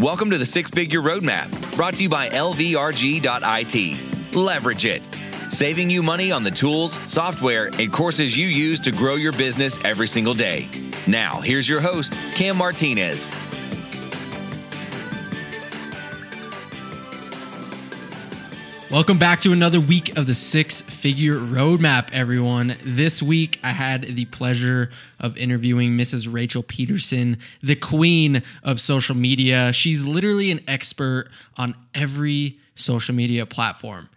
Welcome to the Six Figure Roadmap, brought to you by LVRG.IT. Leverage it, saving you money on the tools, software, and courses you use to grow your business every single day. Now, here's your host, Cam Martinez. Welcome back to another week of the Six Figure Roadmap, everyone. This week, I had the pleasure of interviewing Mrs. Rachel Pedersen, the queen of social media. She's literally an expert on every social media platform.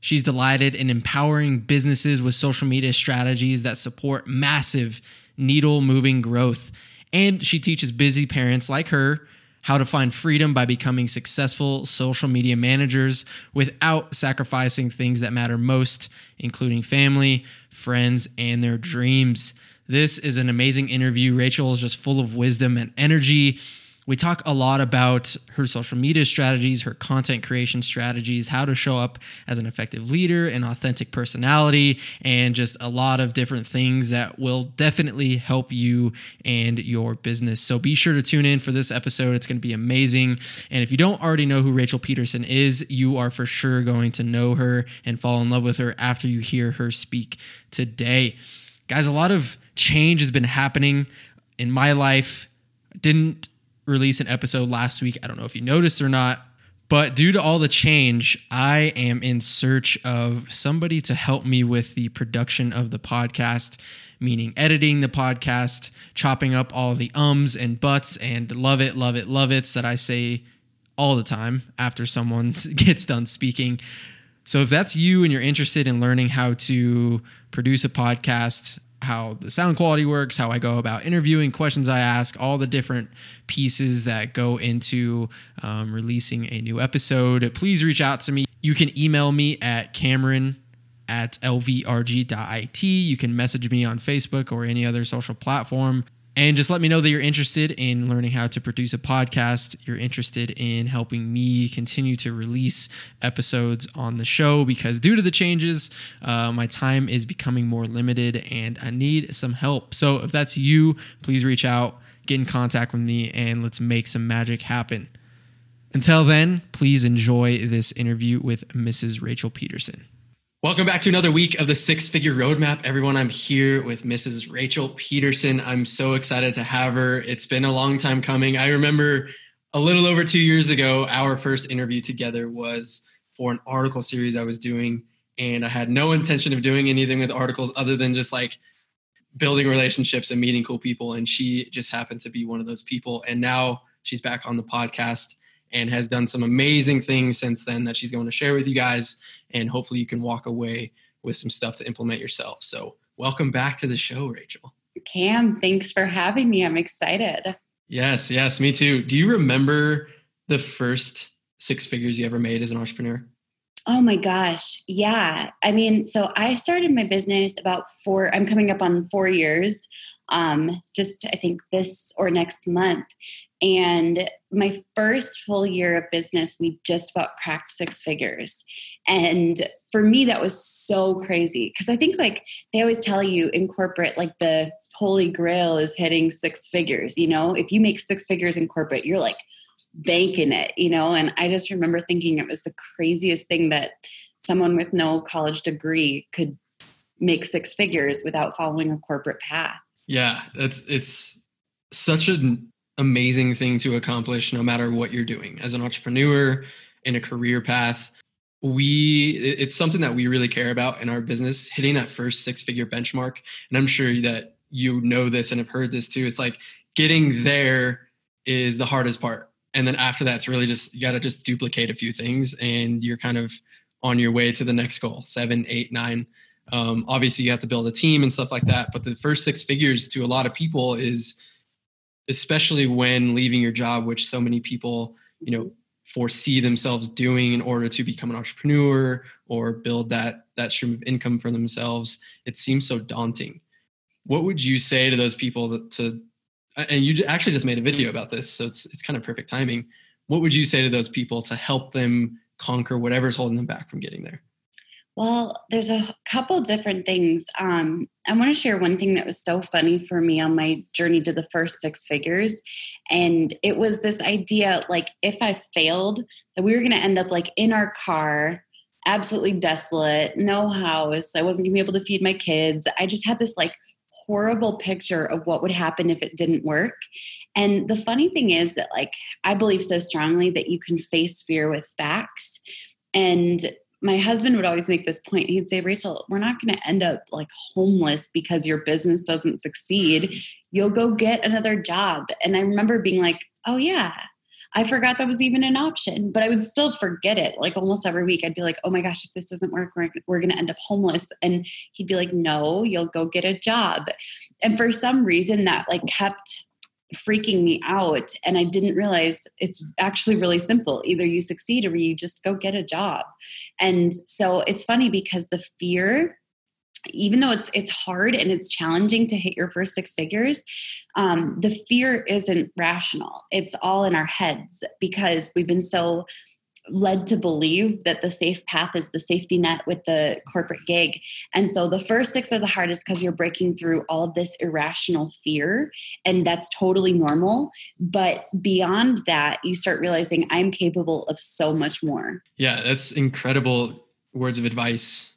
She's delighted in empowering businesses with social media strategies that support massive needle moving growth. And she teaches busy parents like her how to find freedom by becoming successful social media managers without sacrificing things that matter most, including family, friends, and their dreams. This is an amazing interview. Rachel is just full of wisdom and energy. We talk a lot about her social media strategies, her content creation strategies, how to show up as an effective leader, an authentic personality, and just a lot of different things that will definitely help you and your business. So be sure to tune in for this episode. It's going to be amazing. And if you don't already know who Rachel Pedersen is, you are for sure going to know her and fall in love with her after you hear her speak today. Guys, a lot of change has been happening in my life. Didn't release an episode last week. I don't know if you noticed or not, but due to all the change, I am in search of somebody to help me with the production of the podcast, meaning editing the podcast, chopping up all the ums and buts and love it, love it, love it's that I say all the time after someone gets done speaking. So if that's you and you're interested in learning how to produce a podcast, how the sound quality works, how I go about interviewing, questions I ask, all the different pieces that go into um, releasing a new episode, please reach out to me. You can email me at Cameron at lvrg.it. You can message me on Facebook or any other social platform. And just let me know that you're interested in learning how to produce a podcast. You're interested in helping me continue to release episodes on the show because, due to the changes, uh, my time is becoming more limited and I need some help. So, if that's you, please reach out, get in contact with me, and let's make some magic happen. Until then, please enjoy this interview with Mrs. Rachel Pedersen. Welcome back to another week of the Six Figure Roadmap. Everyone, I'm here with Mrs. Rachel Pedersen. I'm so excited to have her. It's been a long time coming. I remember a little over two years ago, our first interview together was for an article series I was doing. And I had no intention of doing anything with articles other than just like building relationships and meeting cool people. And she just happened to be one of those people. And now she's back on the podcast and has done some amazing things since then that she's going to share with you guys. And hopefully you can walk away with some stuff to implement yourself. So, welcome back to the show, Rachel. Cam, thanks for having me. I'm excited. Yes, yes, me too. Do you remember the first six figures you ever made as an entrepreneur? Oh my gosh. Yeah. I mean, so I started my business about four, I'm coming up on four years, um, just I think this or next month. And my first full year of business, we just about cracked six figures. And for me, that was so crazy because I think like they always tell you in corporate, like the holy grail is hitting six figures. You know, if you make six figures in corporate, you're like banking it, you know? And I just remember thinking it was the craziest thing that someone with no college degree could make six figures without following a corporate path. Yeah, it's it's such an amazing thing to accomplish no matter what you're doing. As an entrepreneur in a career path we it's something that we really care about in our business hitting that first six figure benchmark. And i'm sure that you know this and have heard this too. It's like getting there is the hardest part. And then after that it's really just you got to just duplicate a few things and you're kind of on your way to the next goal seven eight nine um, obviously you have to build a team and stuff like that but the first six figures to a lot of people is especially when leaving your job, which so many people, you know, foresee themselves doing in order to become an entrepreneur or build that that stream of income for themselves. It seems so daunting. What would you say to those people that, to and you actually just made a video about this, so it's it's kind of perfect timing. What would you say to those people to help them conquer whatever's holding them back from getting there? Well, there's a couple different things. Um, I want to share one thing that was so funny for me on my journey to the first six figures. And it was this idea like, if I failed, that we were going to end up like in our car, absolutely desolate, no house. I wasn't going to be able to feed my kids. I just had this like horrible picture of what would happen if it didn't work. And the funny thing is that, like, I believe so strongly that you can face fear with facts. And my husband would always make this point. He'd say, Rachel, we're not going to end up like homeless because your business doesn't succeed. You'll go get another job. And I remember being like, oh, yeah, I forgot that was even an option, but I would still forget it. Like almost every week, I'd be like, oh my gosh, if this doesn't work, we're, we're going to end up homeless. And he'd be like, no, you'll go get a job. And for some reason, that like kept freaking me out and i didn't realize it's actually really simple. Either you succeed or you just go get a job. And so it's funny because the fear even though it's it's hard and it's challenging to hit your first six figures um, the fear isn't rational. It's all in our heads because we've been so led to believe that the safe path is the safety net with the corporate gig. And so the first six are the hardest because you're breaking through all of this irrational fear, and that's totally normal. But beyond that, you start realizing I'm capable of so much more. Yeah, that's incredible words of advice.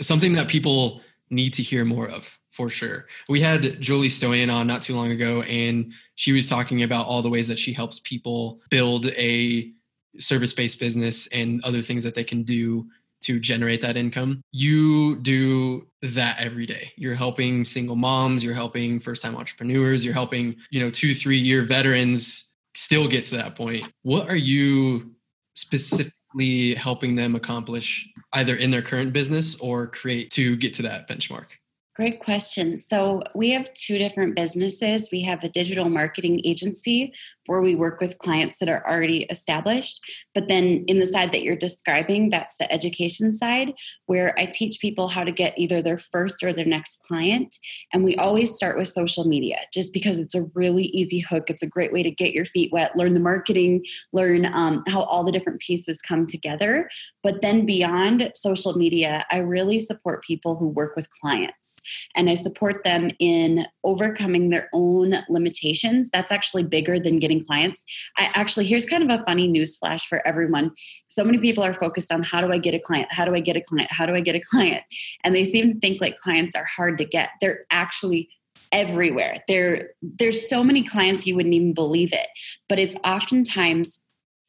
Something that people need to hear more of for sure. We had Julie Stoian on not too long ago, and she was talking about all the ways that she helps people build a service based business and other things that they can do to generate that income. You do that every day. You're helping single moms, you're helping first time entrepreneurs, you're helping, you know, 2 3 year veterans still get to that point. What are you specifically helping them accomplish either in their current business or create to get to that benchmark? Great question. So, we have two different businesses. We have a digital marketing agency where we work with clients that are already established. But then, in the side that you're describing, that's the education side where I teach people how to get either their first or their next client. And we always start with social media just because it's a really easy hook. It's a great way to get your feet wet, learn the marketing, learn um, how all the different pieces come together. But then, beyond social media, I really support people who work with clients and I support them in overcoming their own limitations. That's actually bigger than getting clients. I actually, here's kind of a funny news flash for everyone. So many people are focused on how do I get a client? How do I get a client? How do I get a client? And they seem to think like clients are hard to get. They're actually everywhere. There, there's so many clients you wouldn't even believe it. But it's oftentimes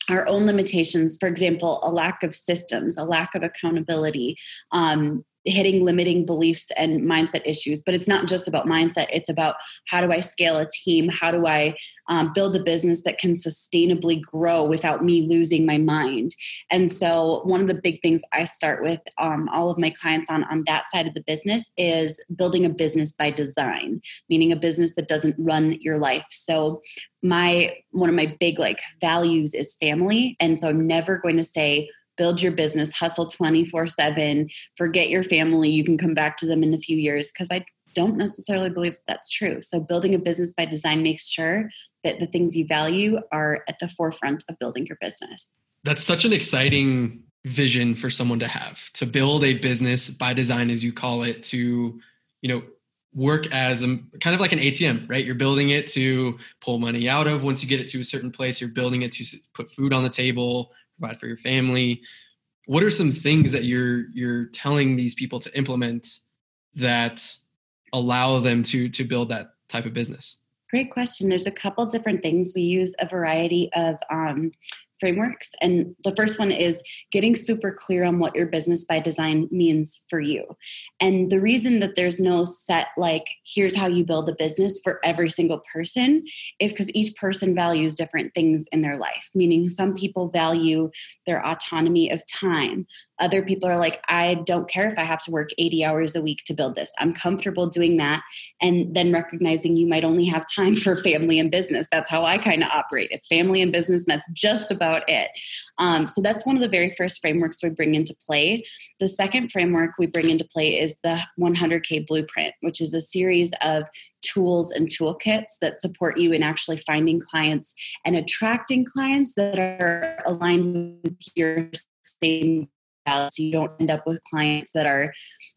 our own limitations for example a lack of systems a lack of accountability um, hitting limiting beliefs and mindset issues but it's not just about mindset. It's about how do i scale a team? How do i um, build a business that can sustainably grow without me losing my mind? And so one of the big things i start with um, all of my clients on on that side of the business is building a business by design meaning a business that doesn't run your life. So my one of my big like values is family. And so i'm never going to say build your business, hustle 24 7, forget your family. You can come back to them in a few years because I don't necessarily believe that that's true. So, building a business by design makes sure that the things you value are at the forefront of building your business. That's such an exciting vision for someone to have to build a business by design, as you call it, to, you know, work as a kind of like an ATM, right? You're building it to pull money out of once you get it to a certain place. You're building it to put food on the table, provide for your family. What are some things that you're you're telling these people to implement that allow them to to build that type of business? Great question. There's a couple different things. We use a variety of um, frameworks. And the first one is getting super clear on what your business by design means for you. And the reason that there's no set, like, here's how you build a business for every single person is because each person values different things in their life, meaning some people value their autonomy of time. Other people are like, I don't care if I have to work 80 hours a week to build this. I'm comfortable doing that. And then recognizing you might only have time for family and business. That's how I kind of operate. It's family and business, and that's just about it. Um, so that's one of the very first frameworks we bring into play. The second framework we bring into play is the 100K Blueprint, which is a series of tools and toolkits that support you in actually finding clients and attracting clients that are aligned with your same so you don't end up with clients that are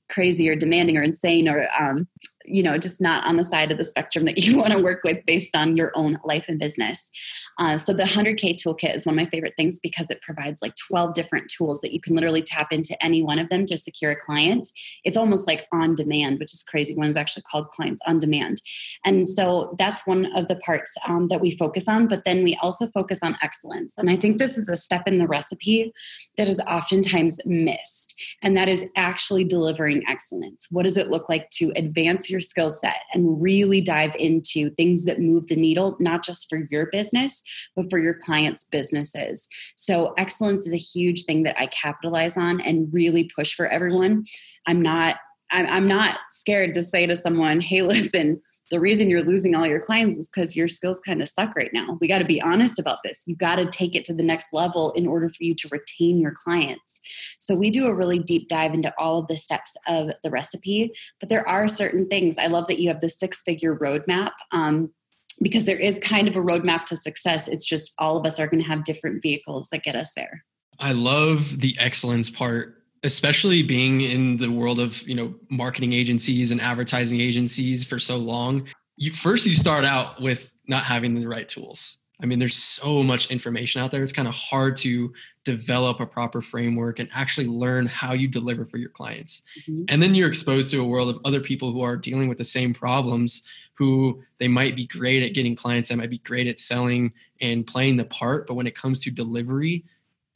crazy or demanding or insane or um, you know just not on the side of the spectrum that you want to work with based on your own life and business. Uh, so the 100k toolkit is one of my favorite things because it provides like 12 different tools that you can literally tap into any one of them to secure a client. It's almost like on demand which is crazy. One is actually called clients on demand. And so that's one of the parts um, that we focus on but then we also focus on excellence. And i think this is a step in the recipe that is oftentimes missed and that is actually delivering excellence? What does it look like to advance your skill set and really dive into things that move the needle, not just for your business, but for your clients' businesses? So, excellence is a huge thing that I capitalize on and really push for everyone. I'm not I'm not scared to say to someone, hey, listen, the reason you're losing all your clients is because your skills kind of suck right now. We got to be honest about this. You got to take it to the next level in order for you to retain your clients. So we do a really deep dive into all of the steps of the recipe, but there are certain things. I love that you have the six figure roadmap. Um, because there is kind of a roadmap to success. It's just all of us are going to have different vehicles that get us there. I love the excellence part especially being in the world of you know marketing agencies and advertising agencies for so long you first you start out with not having the right tools. I mean there's so much information out there. It's kind of hard to develop a proper framework and actually learn how you deliver for your clients. Mm-hmm. and then you're exposed to a world of other people who are dealing with the same problems who they might be great at getting clients they might be great at selling and playing the part but when it comes to delivery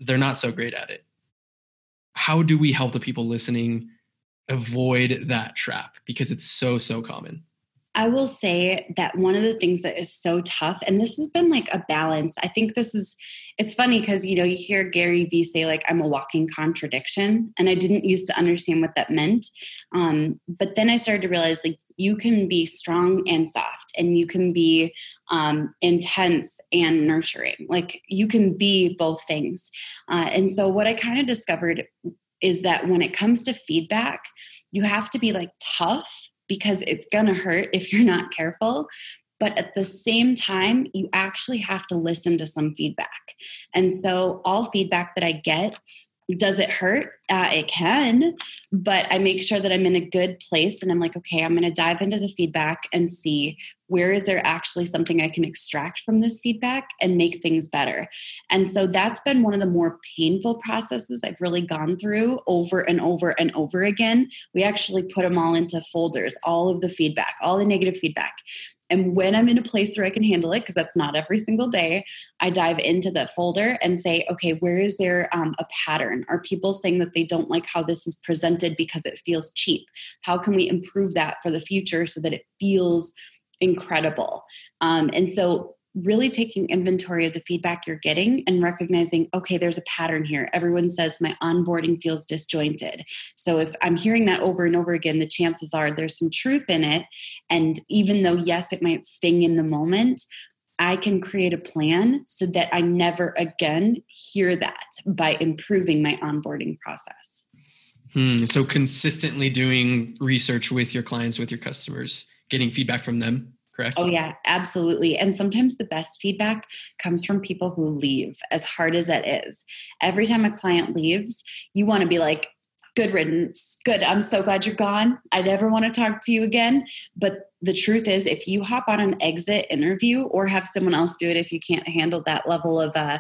they're not so great at it how do we help the people listening avoid that trap because it's so so common I will say that one of the things that is so tough, and this has been like a balance. I think this is, it's funny because, you know, you hear Gary Vee say, like, I'm a walking contradiction. And I didn't used to understand what that meant. Um, but then I started to realize, like, you can be strong and soft, and you can be um, intense and nurturing. Like, you can be both things. Uh, and so, what I kind of discovered is that when it comes to feedback, you have to be like tough because it's going to hurt if you're not careful. But at the same time, you actually have to listen to some feedback. And so, all feedback that I get does it hurt? Uh, it can, but I make sure that I'm in a good place and I'm like, okay, I'm going to dive into the feedback and see where is there actually something I can extract from this feedback and make things better. And so that's been one of the more painful processes I've really gone through over and over and over again. We actually put them all into folders, all of the feedback, all the negative feedback. And when I'm in a place where I can handle it, because that's not every single day, I dive into the folder and say, okay, where is there um, a pattern? Are people saying that they don't like how this is presented because it feels cheap? How can we improve that for the future so that it feels incredible? Um, and so really taking inventory of the feedback you're getting and recognizing, okay, there's a pattern here. Everyone says my onboarding feels disjointed. So if I'm hearing that over and over again, the chances are there's some truth in it. And even though, yes, it might sting in the moment, I can create a plan so that I never again hear that by improving my onboarding process. Hmm. So consistently doing research with your clients, with your customers, getting feedback from them correct? Oh, yeah, absolutely. And sometimes the best feedback comes from people who leave, as hard as that is. Every time a client leaves, you want to be like, good riddance. Good. I'm so glad you're gone. I never want to talk to you again. But the truth is, if you hop on an exit interview or have someone else do it, if you can't handle that level of, uh,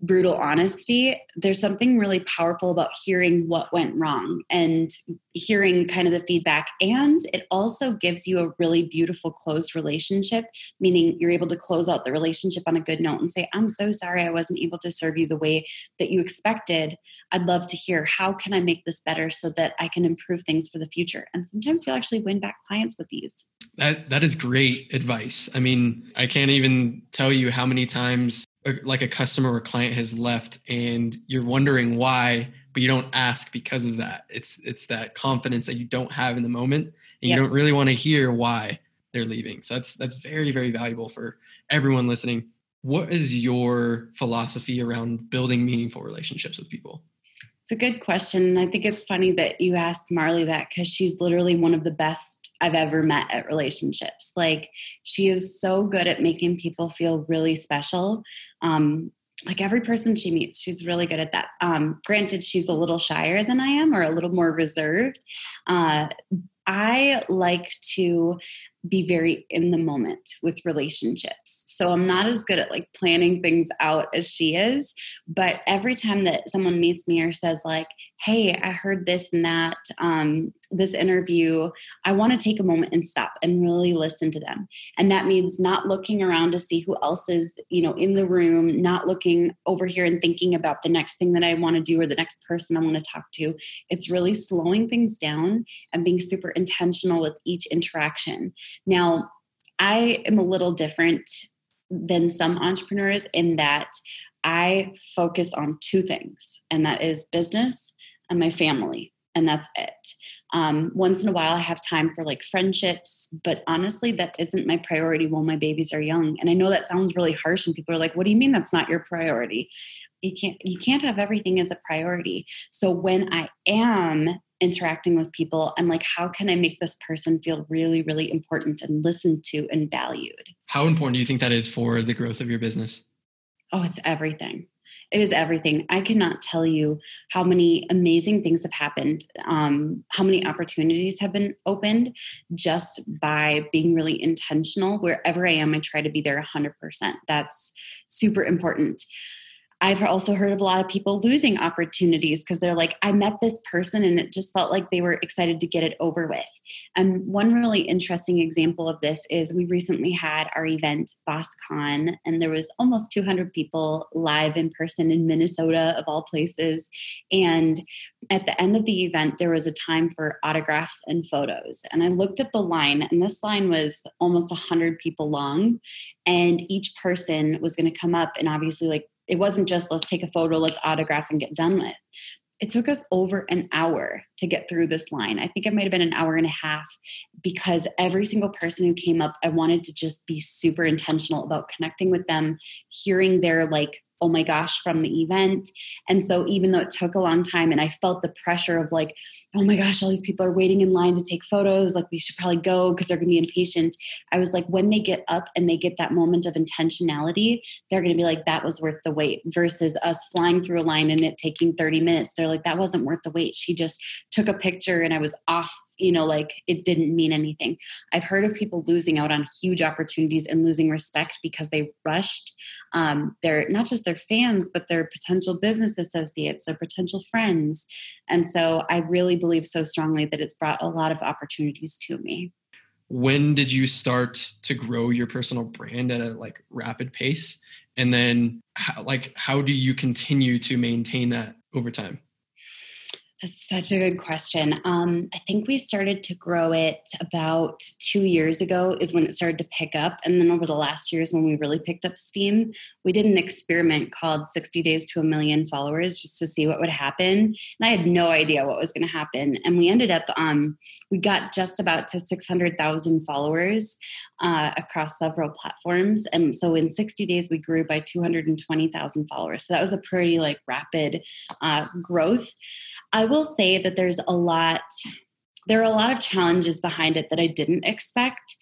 brutal honesty, there's something really powerful about hearing what went wrong and hearing kind of the feedback. And it also gives you a really beautiful closed relationship, meaning you're able to close out the relationship on a good note and say, I'm so sorry I wasn't able to serve you the way that you expected. I'd love to hear how can I make this better so that I can improve things for the future. And sometimes you'll actually win back clients with these. That that is great advice. I mean, I can't even tell you how many times like a customer or client has left and you're wondering why but you don't ask because of that. It's it's that confidence that you don't have in the moment and yep. you don't really want to hear why they're leaving. So that's that's very very valuable for everyone listening. What is your philosophy around building meaningful relationships with people it's a good question. I think it's funny that you asked Marley that because she's literally one of the best I've ever met at relationships. Like, she is so good at making people feel really special. Um, like every person she meets, she's really good at that. Um, granted, she's a little shyer than I am or a little more reserved. Uh, I like to be very in the moment with relationships. So I'm not as good at like planning things out as she is, but every time that someone meets me or says like, "Hey, I heard this and that um, this interview," I want to take a moment and stop and really listen to them. And that means not looking around to see who else is, you know, in the room, not looking over here and thinking about the next thing that I want to do or the next person I want to talk to. It's really slowing things down and being super intentional with each interaction now, I am a little different than some entrepreneurs in that I focus on two things, and that is business and my family. And that's it. Um, once in a while, I have time for like friendships, but honestly, that isn't my priority while my babies are young. And I know that sounds really harsh, and people are like, "What do you mean that's not your priority?" You can't you can't have everything as a priority. So when I am interacting with people, I'm like, how can I make this person feel really, really important and listened to and valued? How important do you think that is for the growth of your business? Oh, it's everything. It is everything. I cannot tell you how many amazing things have happened, um, how many opportunities have been opened just by being really intentional. Wherever I am, I try to be there 100%. That's super important. I've also heard of a lot of people losing opportunities because they're like, I met this person and it just felt like they were excited to get it over with. And one really interesting example of this is we recently had our event, BossCon, and there was almost 200 people live in person in Minnesota, of all places. And at the end of the event, there was a time for autographs and photos. And I looked at the line, and this line was almost 100 people long. And each person was going to come up and obviously, like, it wasn't just let's take a photo, let's autograph and get done with. It took us over an hour to get through this line. I think it might have been an hour and a half because every single person who came up, I wanted to just be super intentional about connecting with them, hearing their like oh my gosh from the event. And so even though it took a long time and I felt the pressure of like, oh my gosh, all these people are waiting in line to take photos, like we should probably go because they're to be impatient. I was like, when they get up and they get that moment of intentionality, they're to be like, that was worth the wait versus us flying through a line and it taking 30 minutes. They're like, that wasn't worth the wait. She just took a picture and I was off you know, like it didn't mean anything. I've heard of people losing out on huge opportunities and losing respect because they rushed. Um, they're not just their fans, but their potential business associates, their potential friends. And so I really believe so strongly that it's brought a lot of opportunities to me. When did you start to grow your personal brand at a like rapid pace? And then how, like how do you continue to maintain that over time? That's such a good question. Um, I think we started to grow it about two years ago, is when it started to pick up. And then over the last years, when we really picked up steam, we did an experiment called 60 Days to a Million Followers just to see what would happen. And I had no idea what was going to happen. And we ended up, um, we got just about to 600,000 followers uh, across several platforms. And so in 60 days, we grew by 220,000 followers. So that was a pretty like rapid uh, growth. I will say that there's a lot there are a lot of challenges behind it that I didn't expect.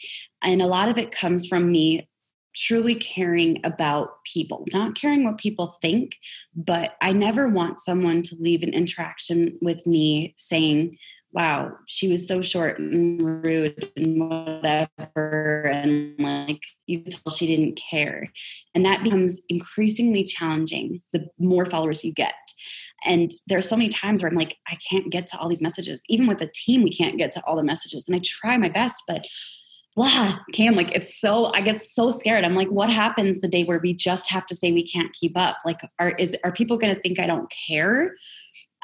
And a lot of it comes from me truly caring about people, not caring what people think, but I never want someone to leave an interaction with me saying, wow, she was so short and rude and whatever. And like you can tell she didn't care. And that becomes increasingly challenging the more followers you get. And there are so many times where I'm like, I can't get to all these messages. Even with a team, we can't get to all the messages. And I try my best, but blah, Cam, like it's so I get so scared. I'm like, what happens the day where we just have to say we can't keep up? Like, are is are people gonna think I don't care?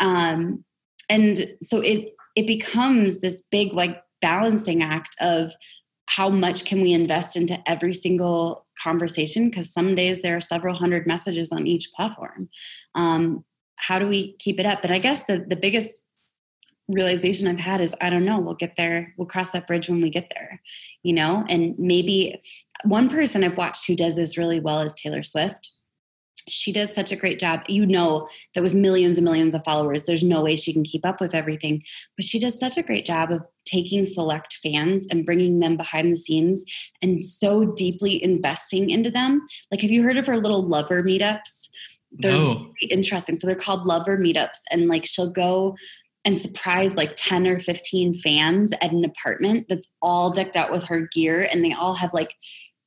Um, and so it it becomes this big like balancing act of how much can we invest into every single conversation because some days there are several hundred messages on each platform um, how do we keep it up? But I guess the, the biggest realization I've had is I don't know, we'll get there, we'll cross that bridge when we get there, you know? And maybe one person I've watched who does this really well is Taylor Swift. She does such a great job. You know that with millions and millions of followers, there's no way she can keep up with everything. But she does such a great job of taking select fans and bringing them behind the scenes and so deeply investing into them. Like, have you heard of her little lover meetups? They're oh. no. interesting. So they're called lover meetups. And like she'll go and surprise like 10 or 15 fans at an apartment that's all decked out with her gear. And they all have like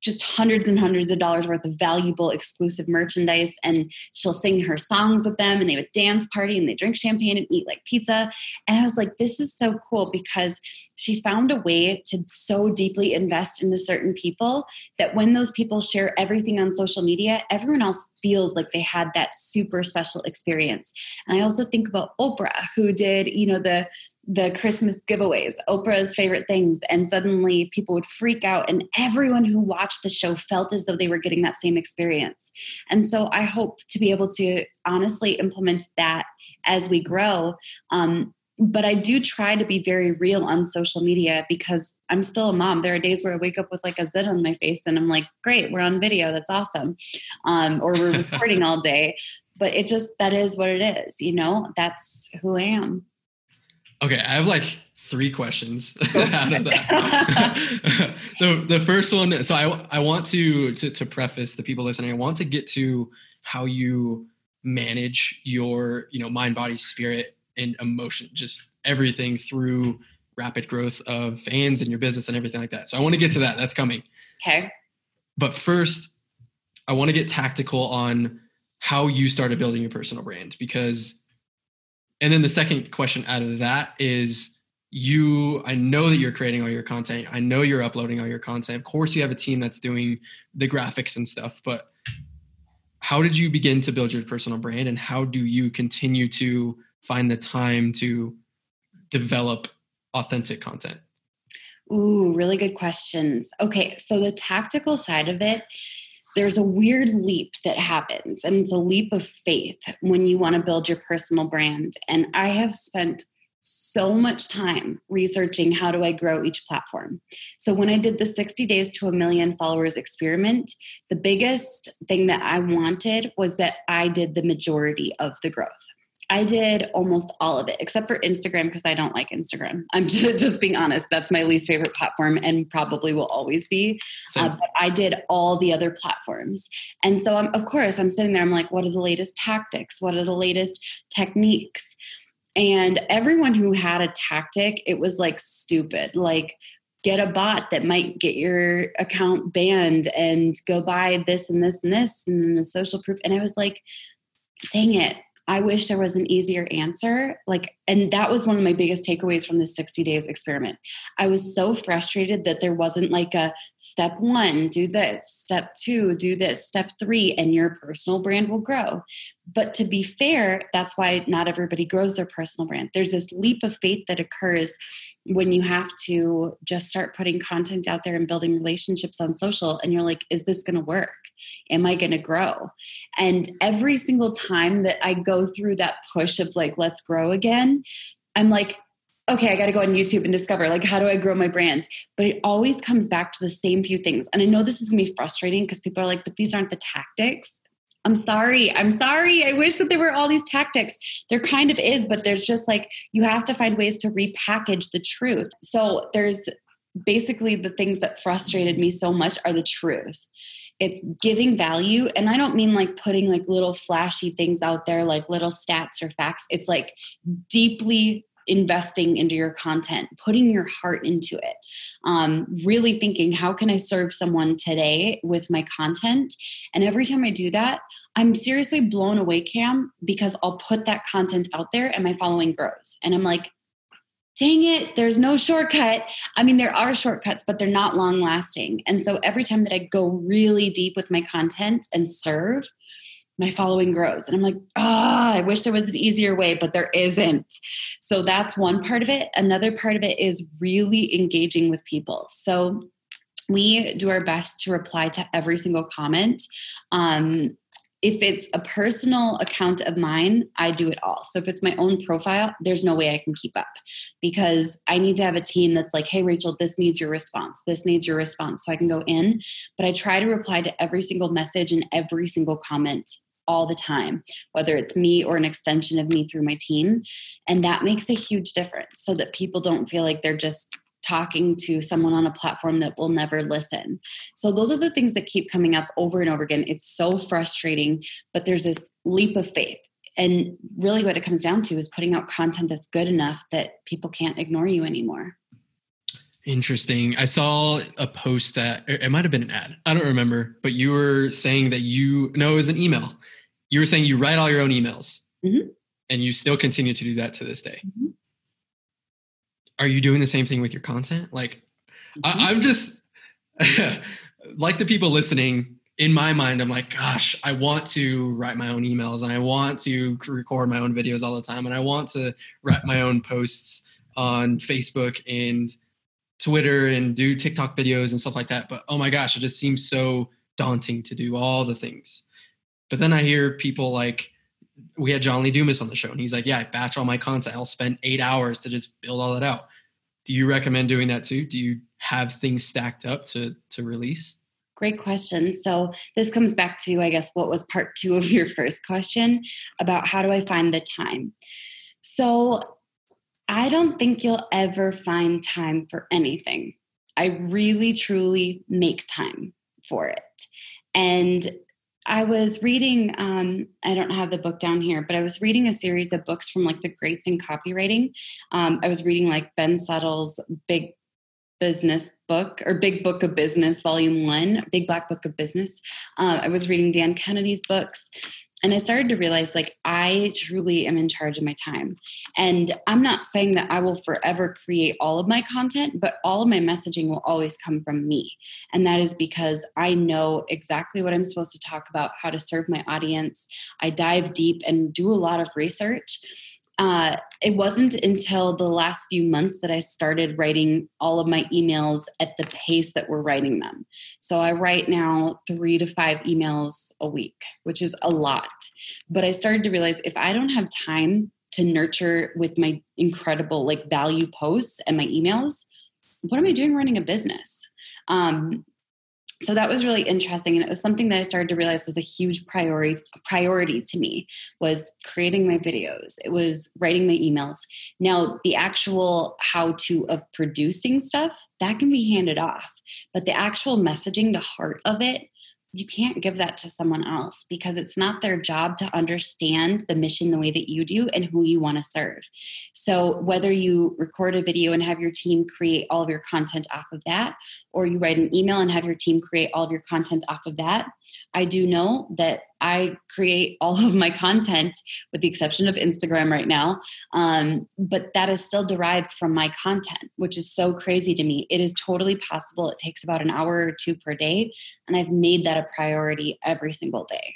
just hundreds and hundreds of dollars worth of valuable exclusive merchandise. And she'll sing her songs with them and they would dance party and they drink champagne and eat like pizza. And i was like this is so cool because she found a way to so deeply invest into certain people that when those people share everything on social media everyone else feels like they had that super special experience. And i also think about oprah who did you know the the Christmas giveaways, Oprah's favorite things, and suddenly people would freak out, and everyone who watched the show felt as though they were getting that same experience. And so I hope to be able to honestly implement that as we grow. Um, but I do try to be very real on social media because I'm still a mom. There are days where I wake up with like a zit on my face and I'm like, great, we're on video. That's awesome. Um, or we're recording all day. But it just, that is what it is. You know, that's who I am. Okay, I have like three questions oh, out of that. so the first one, so I I want to, to to preface the people listening. I want to get to how you manage your you know mind, body, spirit, and emotion, just everything through rapid growth of fans and your business and everything like that. So I want to get to that. That's coming. Okay. But first, I want to get tactical on how you started building your personal brand because and then the second question out of that is you i know that you're creating all your content. I know you're uploading all your content. Of course you have a team that's doing the graphics and stuff but how did you begin to build your personal brand and how do you continue to find the time to develop authentic content? Ooh really good questions. Okay so the tactical side of it there's a weird leap that happens, and it's a leap of faith when you want to build your personal brand. And I have spent so much time researching how do I grow each platform. So when I did the 60 days to a million followers experiment, the biggest thing that I wanted was that I did the majority of the growth. I did almost all of it except for Instagram because I don't like Instagram. I'm just, just, being honest. That's my least favorite platform and probably will always be. Uh, but I did all the other platforms. And so, I'm, of course, I'm sitting there, I'm like, what are the latest tactics? What are the latest techniques? And everyone who had a tactic, it was like stupid. Like, get a bot that might get your account banned and go buy this and this and this and then the social proof. And I was like, dang it I wish there was an easier answer. Like, and that was one of my biggest takeaways from the 60 days experiment. I was so frustrated that there wasn't like a step one, do this, step two, do this, step three, and your personal brand will grow. But to be fair, that's why not everybody grows their personal brand. There's this leap of faith that occurs when you have to just start putting content out there and building relationships on social, and you're like, is this going to work? Am I going to grow? And every single time that I go through that push of like, let's grow again, I'm like, okay, I got to go on YouTube and discover like how do I grow my brand? But it always comes back to the same few things. And I know this is going to be frustrating because people are like, but these aren't the tactics. I'm sorry. I'm sorry. I wish that there were all these tactics. There kind of is, but there's just like you have to find ways to repackage the truth. So there's basically the things that frustrated me so much are the truth. It's giving value. And I don't mean like putting like little flashy things out there, like little stats or facts. It's like deeply investing into your content, putting your heart into it, um, really thinking, how can I serve someone today with my content? And every time I do that, I'm seriously blown away, Cam, because I'll put that content out there and my following grows. And I'm like, dang it, there's no shortcut. I mean, there are shortcuts, but they're not long lasting. And so every time that I go really deep with my content and serve, my following grows. And I'm like, ah, oh, I wish there was an easier way, but there isn't. So that's one part of it. Another part of it is really engaging with people. So we do our best to reply to every single comment. Um, if it's a personal account of mine, I do it all. So if it's my own profile, there's no way I can keep up because I need to have a team that's like, hey, Rachel, this needs your response. This needs your response. So I can go in, but I try to reply to every single message and every single comment all the time, whether it's me or an extension of me through my team. And that makes a huge difference so that people don't feel like they're just talking to someone on a platform that will never listen. So those are the things that keep coming up over and over again. It's so frustrating, but there's this leap of faith. And really, what it comes down to is putting out content that's good enough that people can't ignore you anymore. Interesting. I saw a post that it might have been an ad. I don't remember, but you were saying that you, no, it was an email. You were saying you write all your own emails mm-hmm. and you still continue to do that to this day. Mm-hmm. Are you doing the same thing with your content? Like, mm-hmm. I, I'm just like the people listening. In my mind, I'm like, gosh, I want to write my own emails and I want to record my own videos all the time and I want to write my own posts on Facebook and Twitter and do TikTok videos and stuff like that. But oh my gosh, it just seems so daunting to do all the things. But then I hear people like, we had John Lee Dumas on the show, and he's like, Yeah, I batch all my content. I'll spend eight hours to just build all that out. Do you recommend doing that too? Do you have things stacked up to to release? Great question. So this comes back to, I guess, what was part two of your first question about how do I find the time? So I don't think you'll ever find time for anything. I really, truly make time for it. And I was reading, um, I don't have the book down here, but I was reading a series of books from like the greats in copywriting. Um, I was reading like Ben Settle's Big Business book or Big Book of Business, Volume One, Big Black Book of Business. Uh, I was reading Dan Kennedy's books and I started to realize like I truly am in charge of my time. And I'm not saying that I will forever create all of my content, but all of my messaging will always come from me. And that is because I know exactly what I'm supposed to talk about, how to serve my audience. I dive deep and do a lot of research uh, it wasn't until the last few months that I started writing all of my emails at the pace that we're writing them. So I write now three to five emails a week, which is a lot. But I started to realize if I don't have time to nurture with my incredible like value posts and my emails, what am I doing running a business? Um, so that was really interesting and it was something that i started to realize was a huge priority priority to me was creating my videos. It was writing my emails. Now the actual how to of producing stuff that can be handed off but the actual messaging the heart of it you can't give that to someone else because it's not their job to understand the mission the way that you do and who you want to serve. So, whether you record a video and have your team create all of your content off of that, or you write an email and have your team create all of your content off of that, I do know that I create all of my content with the exception of Instagram right now. Um, but that is still derived from my content, which is so crazy to me. It is totally possible. It takes about an hour or two per day. And I've made that a priority every single day.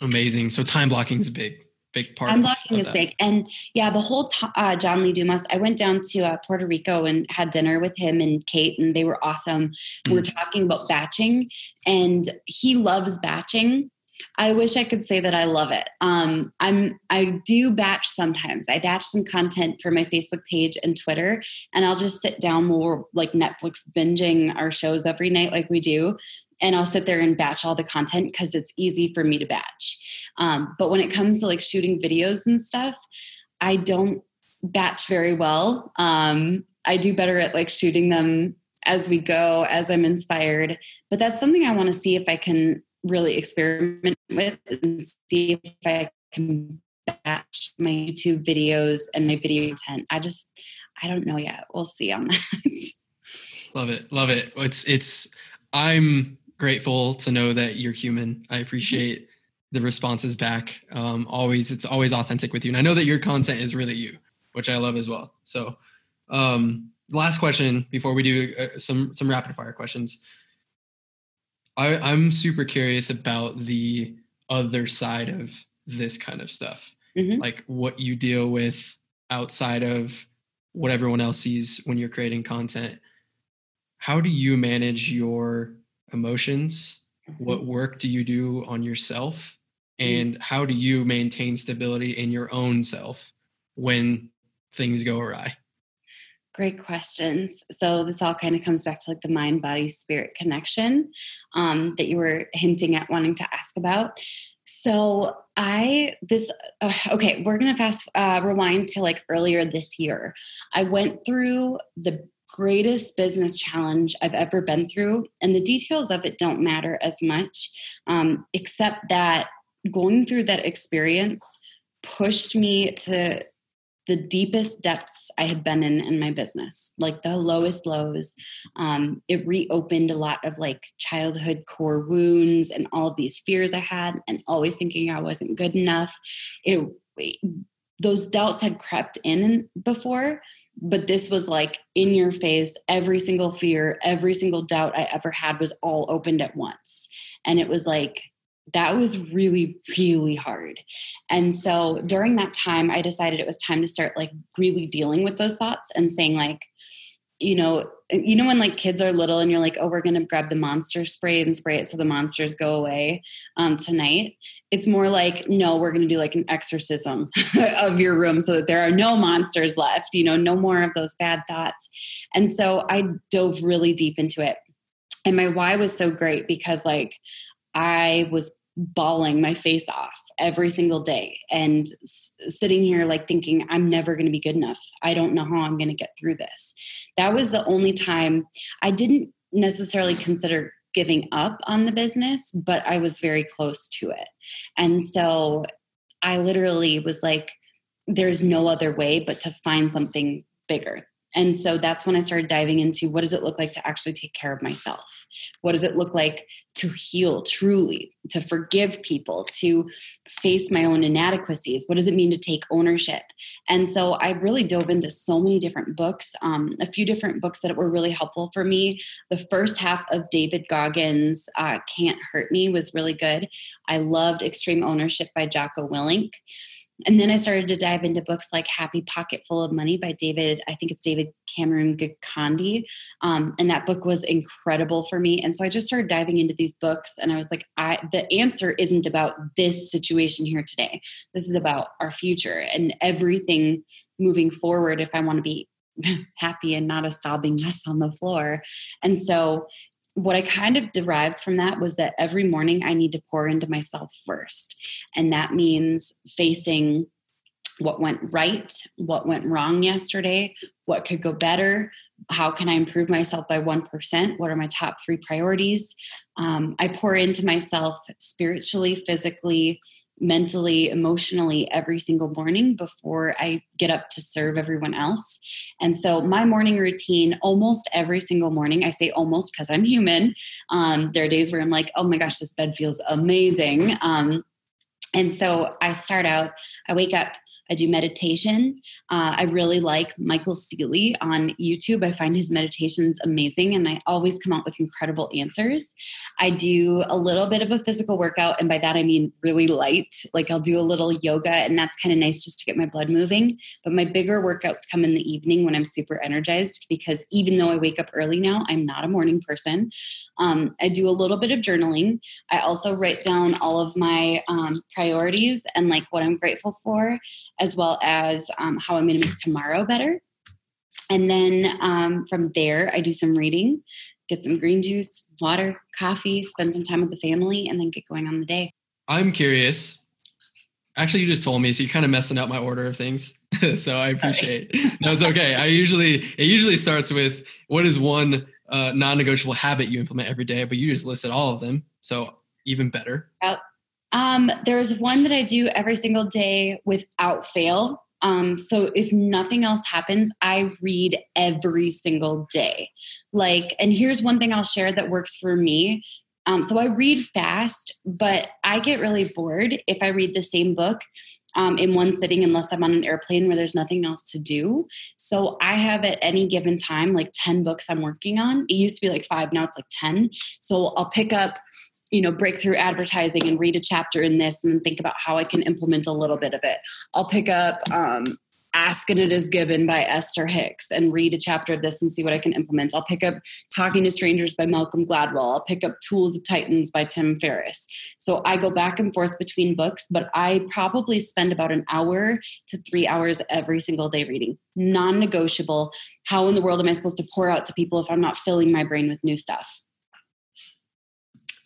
Amazing. So time blocking is big big part. Time blocking is that. big, and yeah, the whole t- uh, John Lee Dumas. I went down to uh, Puerto Rico and had dinner with him and Kate, and they were awesome. Mm. We are talking about batching, and he loves batching. I wish I could say that I love it. Um, I'm I do batch sometimes. I batch some content for my Facebook page and Twitter, and I'll just sit down we're like Netflix binging our shows every night, like we do, and I'll sit there and batch all the content because it's easy for me to batch. Um, but when it comes to like shooting videos and stuff, I don't batch very well. Um, I do better at like shooting them as we go, as I'm inspired. But that's something I want to see if I can really experiment with and see if I can batch my YouTube videos and my video content. I just I don't know yet. We'll see on that. love it. Love it. It's it's I'm grateful to know that you're human. I appreciate the responses back. Um, always it's always authentic with you. And I know that your content is really you, which I love as well. So um last question before we do uh, some some rapid fire questions. I, I'm super curious about the other side of this kind of stuff, mm-hmm. like what you deal with outside of what everyone else sees when you're creating content. How do you manage your emotions? Mm-hmm. What work do you do on yourself? Mm-hmm. And how do you maintain stability in your own self when things go awry? Great questions. So this all kind of comes back to like the mind, body, spirit connection um, that you were hinting at wanting to ask about. So I this uh, okay, we're gonna fast uh, rewind to like earlier this year. I went through the greatest business challenge I've ever been through. And the details of it don't matter as much, um, except that going through that experience pushed me to the deepest depths I had been in in my business, like the lowest lows. Um, it reopened a lot of like childhood core wounds and all of these fears I had, and always thinking I wasn't good enough. It those doubts had crept in before, but this was like in your face. Every single fear, every single doubt I ever had was all opened at once, and it was like that was really really hard. And so during that time i decided it was time to start like really dealing with those thoughts and saying like you know you know when like kids are little and you're like oh we're gonna grab the monster spray and spray it so the monsters go away um, tonight. It's more like no we're gonna do like an exorcism of your room so that there are no monsters left you know no more of those bad thoughts. And so i dove really deep into it. And my why was so great because like I was bawling my face off every single day and s- sitting here like thinking i'm never going to be good enough. I don't know how i'm going to get through this. That was the only time i didn't necessarily consider giving up on the business but i was very close to it. And so i literally was like there's no other way but to find something bigger. And so that's when I started diving into what does it look like to actually take care of myself? What does it look like to heal truly, to forgive people, to face my own inadequacies? What does it mean to take ownership? And so I really dove into so many different books, um, a few different books that were really helpful for me. The first half of David Goggins' uh, Can't Hurt Me was really good. I loved Extreme Ownership by Jocko Willink. And then I started to dive into books like Happy Pocket Full of Money by David, I think it's David Cameron Gikandi. Um, and that book was incredible for me. And so I just started diving into these books and I was like, I the answer isn't about this situation here today. This is about our future and everything moving forward if I want to be happy and not a sobbing mess on the floor. And so what I kind of derived from that was that every morning I need to pour into myself first. And that means facing what went right, what went wrong yesterday, what could go better, how can I improve myself by 1%, what are my top three priorities. Um, I pour into myself spiritually, physically, mentally, emotionally every single morning before I get up to serve everyone else. And so my morning routine, almost every single morning, I say almost because I'm human. Um, there are days where I'm like, oh my gosh, this bed feels amazing. Um, and so I start out, I wake up I do meditation. Uh, I really like Michael Sealey on YouTube. I find his meditations amazing and I always come out with incredible answers. I do a little bit of a physical workout, and by that I mean really light. Like I'll do a little yoga, and that's kind of nice just to get my blood moving. But my bigger workouts come in the evening when I'm super energized because even though I wake up early now, I'm not a morning person. Um, I do a little bit of journaling. I also write down all of my um, priorities and like what I'm grateful for as well as um, how I'm going to make tomorrow better. And then um, from there, I do some reading, get some green juice, water, coffee, spend some time with the family, and then get going on the day. I'm curious. Actually, you just told me, so you're kind of messing up my order of things. so I appreciate. no, it's okay. I usually it usually starts with what is one uh, non-negotiable habit you implement every day, but you just listed all of them. So even better. Um, there's one that I do every single day without fail. Um, so if nothing else happens, I read every single day. Like, and here's one thing I'll share that works for me. Um, so I read fast, but I get really bored if I read the same book um, in one sitting unless I'm on an airplane where there's nothing else to do. So I have at any given time like 10 books I'm working on. It used to be like five, now it's like 10. So I'll pick up you know breakthrough advertising and read a chapter in this and think about how i can implement a little bit of it i'll pick up um, ask and it is given by esther hicks and read a chapter of this and see what i can implement i'll pick up talking to strangers by malcolm gladwell i'll pick up tools of titans by tim ferriss so i go back and forth between books but i probably spend about an hour to three hours every single day reading non-negotiable how in the world am i supposed to pour out to people if i'm not filling my brain with new stuff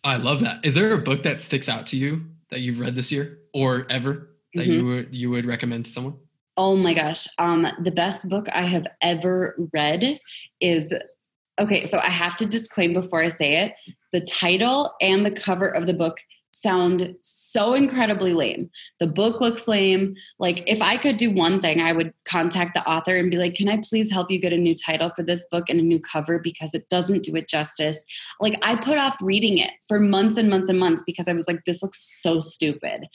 I love that. Is there a book that sticks out to you that you've read this year or ever that mm-hmm. you would you would recommend to someone? Oh my gosh. Um, the best book I have ever read is okay. So I have to disclaim before I say it the title and the cover of the book sound so incredibly lame. The book looks lame. Like, if I could do one thing, I would contact the author and be like, Can I please help you get a new title for this book and a new cover because it doesn't do it justice? Like, I put off reading it for months and months and months because I was like, This looks so stupid.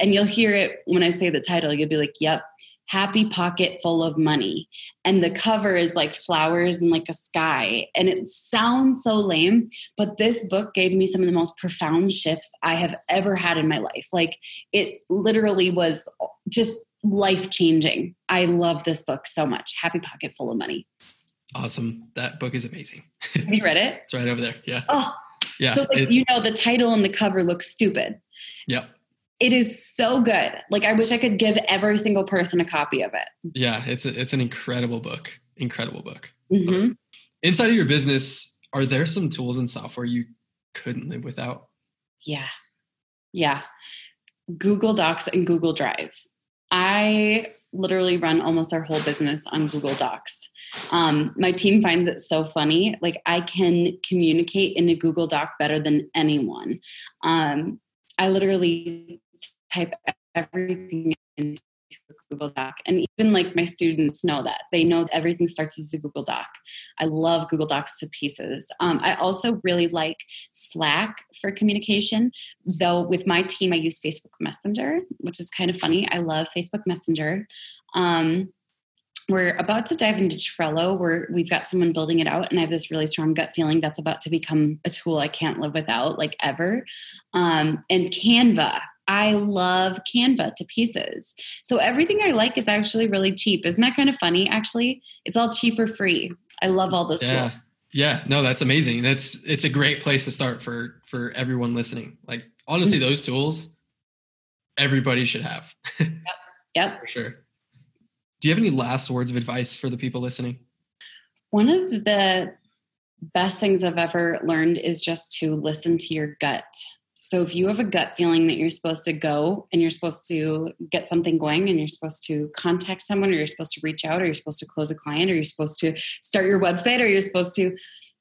And you'll hear it when I say the title, you'll be like, Yep happy pocket full of money and the cover is like flowers and like a sky and it sounds so lame but this book gave me some of the most profound shifts i have ever had in my life. Like it literally was just life changing i love this book so much. Happy pocket full of money. Awesome. That book is amazing. Have you read it? It's right over there. Yeah. Oh yeah so like it, you know the title and the cover look stupid. Yep it is so good. Like I wish I could give every single person a copy of it. Yeah, it's a, it's an incredible book. Incredible book. Mm-hmm. Inside of your business, are there some tools and software you couldn't live without? Yeah. Yeah. Google Docs and Google Drive. I literally run almost our whole business on Google Docs. Um, my team finds it so funny. Like I can communicate in a Google Doc better than anyone. Um, I literally type everything into a Google Doc. And even like my students know that. They know everything starts as a Google Doc. I love Google Docs to pieces. Um, I also really like Slack for communication, though with my team, I use Facebook Messenger, which is kind of funny. I love Facebook Messenger. Um, we're about to dive into Trello where we've got someone building it out and I have this really strong gut feeling that's about to become a tool I can't live without like ever. Um, and Canva, I love Canva to pieces. So everything I like is actually really cheap. Isn't that kind of funny? Actually, it's all cheap or free. I love all this yeah. Tool. Yeah, no, that's amazing. That's it's a great place to start for for everyone listening. Like honestly, mm. those tools everybody should have. yep. Yep. For sure. Do you have any last words of advice for the people listening? One of the best things I've ever learned is just to listen to your gut. So if you have a gut feeling that you're supposed to go and you're supposed to get something going and you're supposed to contact someone or you're supposed to reach out or you're supposed to close a client or you're supposed to start your website or you're supposed to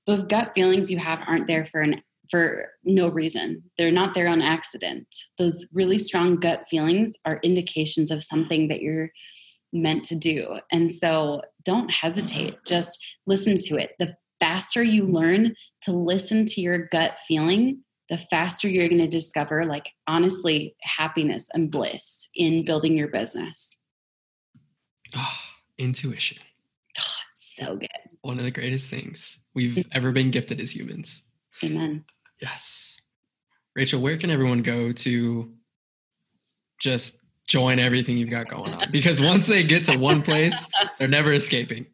those gut feelings you have aren't there for an for no reason. They're not there on accident. Those really strong gut feelings are indications of something that you're meant to do. And so don't hesitate, just listen to it. The faster you learn to listen to your gut feeling, the faster you're going to discover, like, honestly, happiness and bliss in building your business. Oh, intuition. Oh, so good. One of the greatest things we've ever been gifted as humans. Amen. Yes. Rachel, where can everyone go to just join everything you've got going on. Because once they get to one place they're never escaping.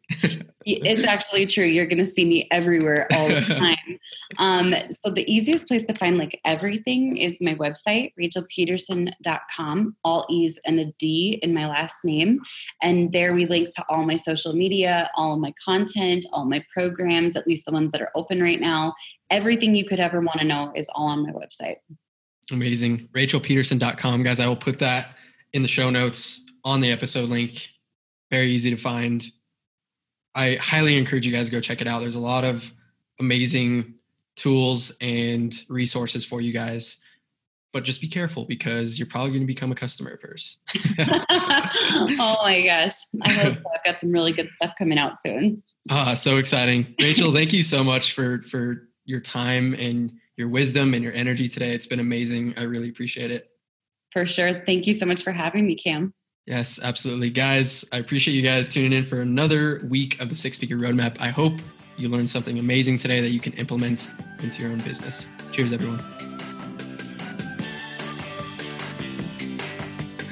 It's actually true. You're going to see me everywhere all the time. Um, so the easiest place to find like everything is my website rachelpedersen.com all e's and a d in my last name. And there we link to all my social media all of my content all my programs at least the ones that are open right now. Everything you could ever want to know is all on my website. Amazing. rachelpedersen.com guys. I will put that in the show notes on the episode link. Very easy to find. I highly encourage you guys to go check it out. There's a lot of amazing tools and resources for you guys. But just be careful because you're probably going to become a customer of hers. oh my gosh. I hope I've got some really good stuff coming out soon. Ah, so exciting. Rachel, thank you so much for for your time and your wisdom and your energy today. It's been amazing. I really appreciate it. For sure. Thank you so much for having me, Cam. Yes, absolutely. Guys, I appreciate you guys tuning in for another week of the Six Figure Roadmap. I hope you learned something amazing today that you can implement into your own business. Cheers, everyone.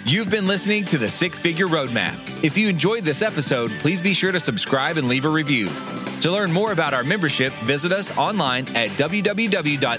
You've been listening to the Six Figure Roadmap. If you enjoyed this episode, please be sure to subscribe and leave a review. To learn more about our membership, visit us online at www.lvrg.it.